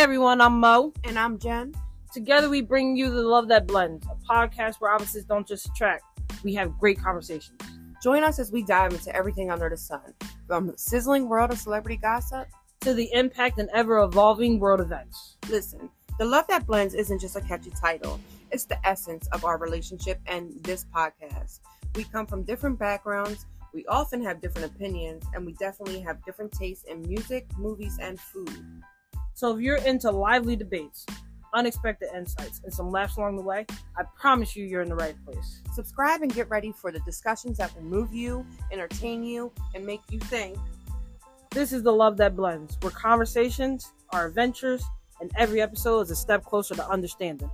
everyone, I'm Mo. And I'm Jen. Together we bring you the Love That Blends, a podcast where opposites don't just attract. We have great conversations. Join us as we dive into everything under the sun, from the sizzling world of celebrity gossip to the impact and ever evolving world events. Listen, the Love That Blends isn't just a catchy title, it's the essence of our relationship and this podcast. We come from different backgrounds, we often have different opinions, and we definitely have different tastes in music, movies, and food. So if you're into lively debates, unexpected insights, and some laughs along the way, I promise you you're in the right place. Subscribe and get ready for the discussions that will move you, entertain you, and make you think. This is the Love That Blends, where conversations are adventures, and every episode is a step closer to understanding.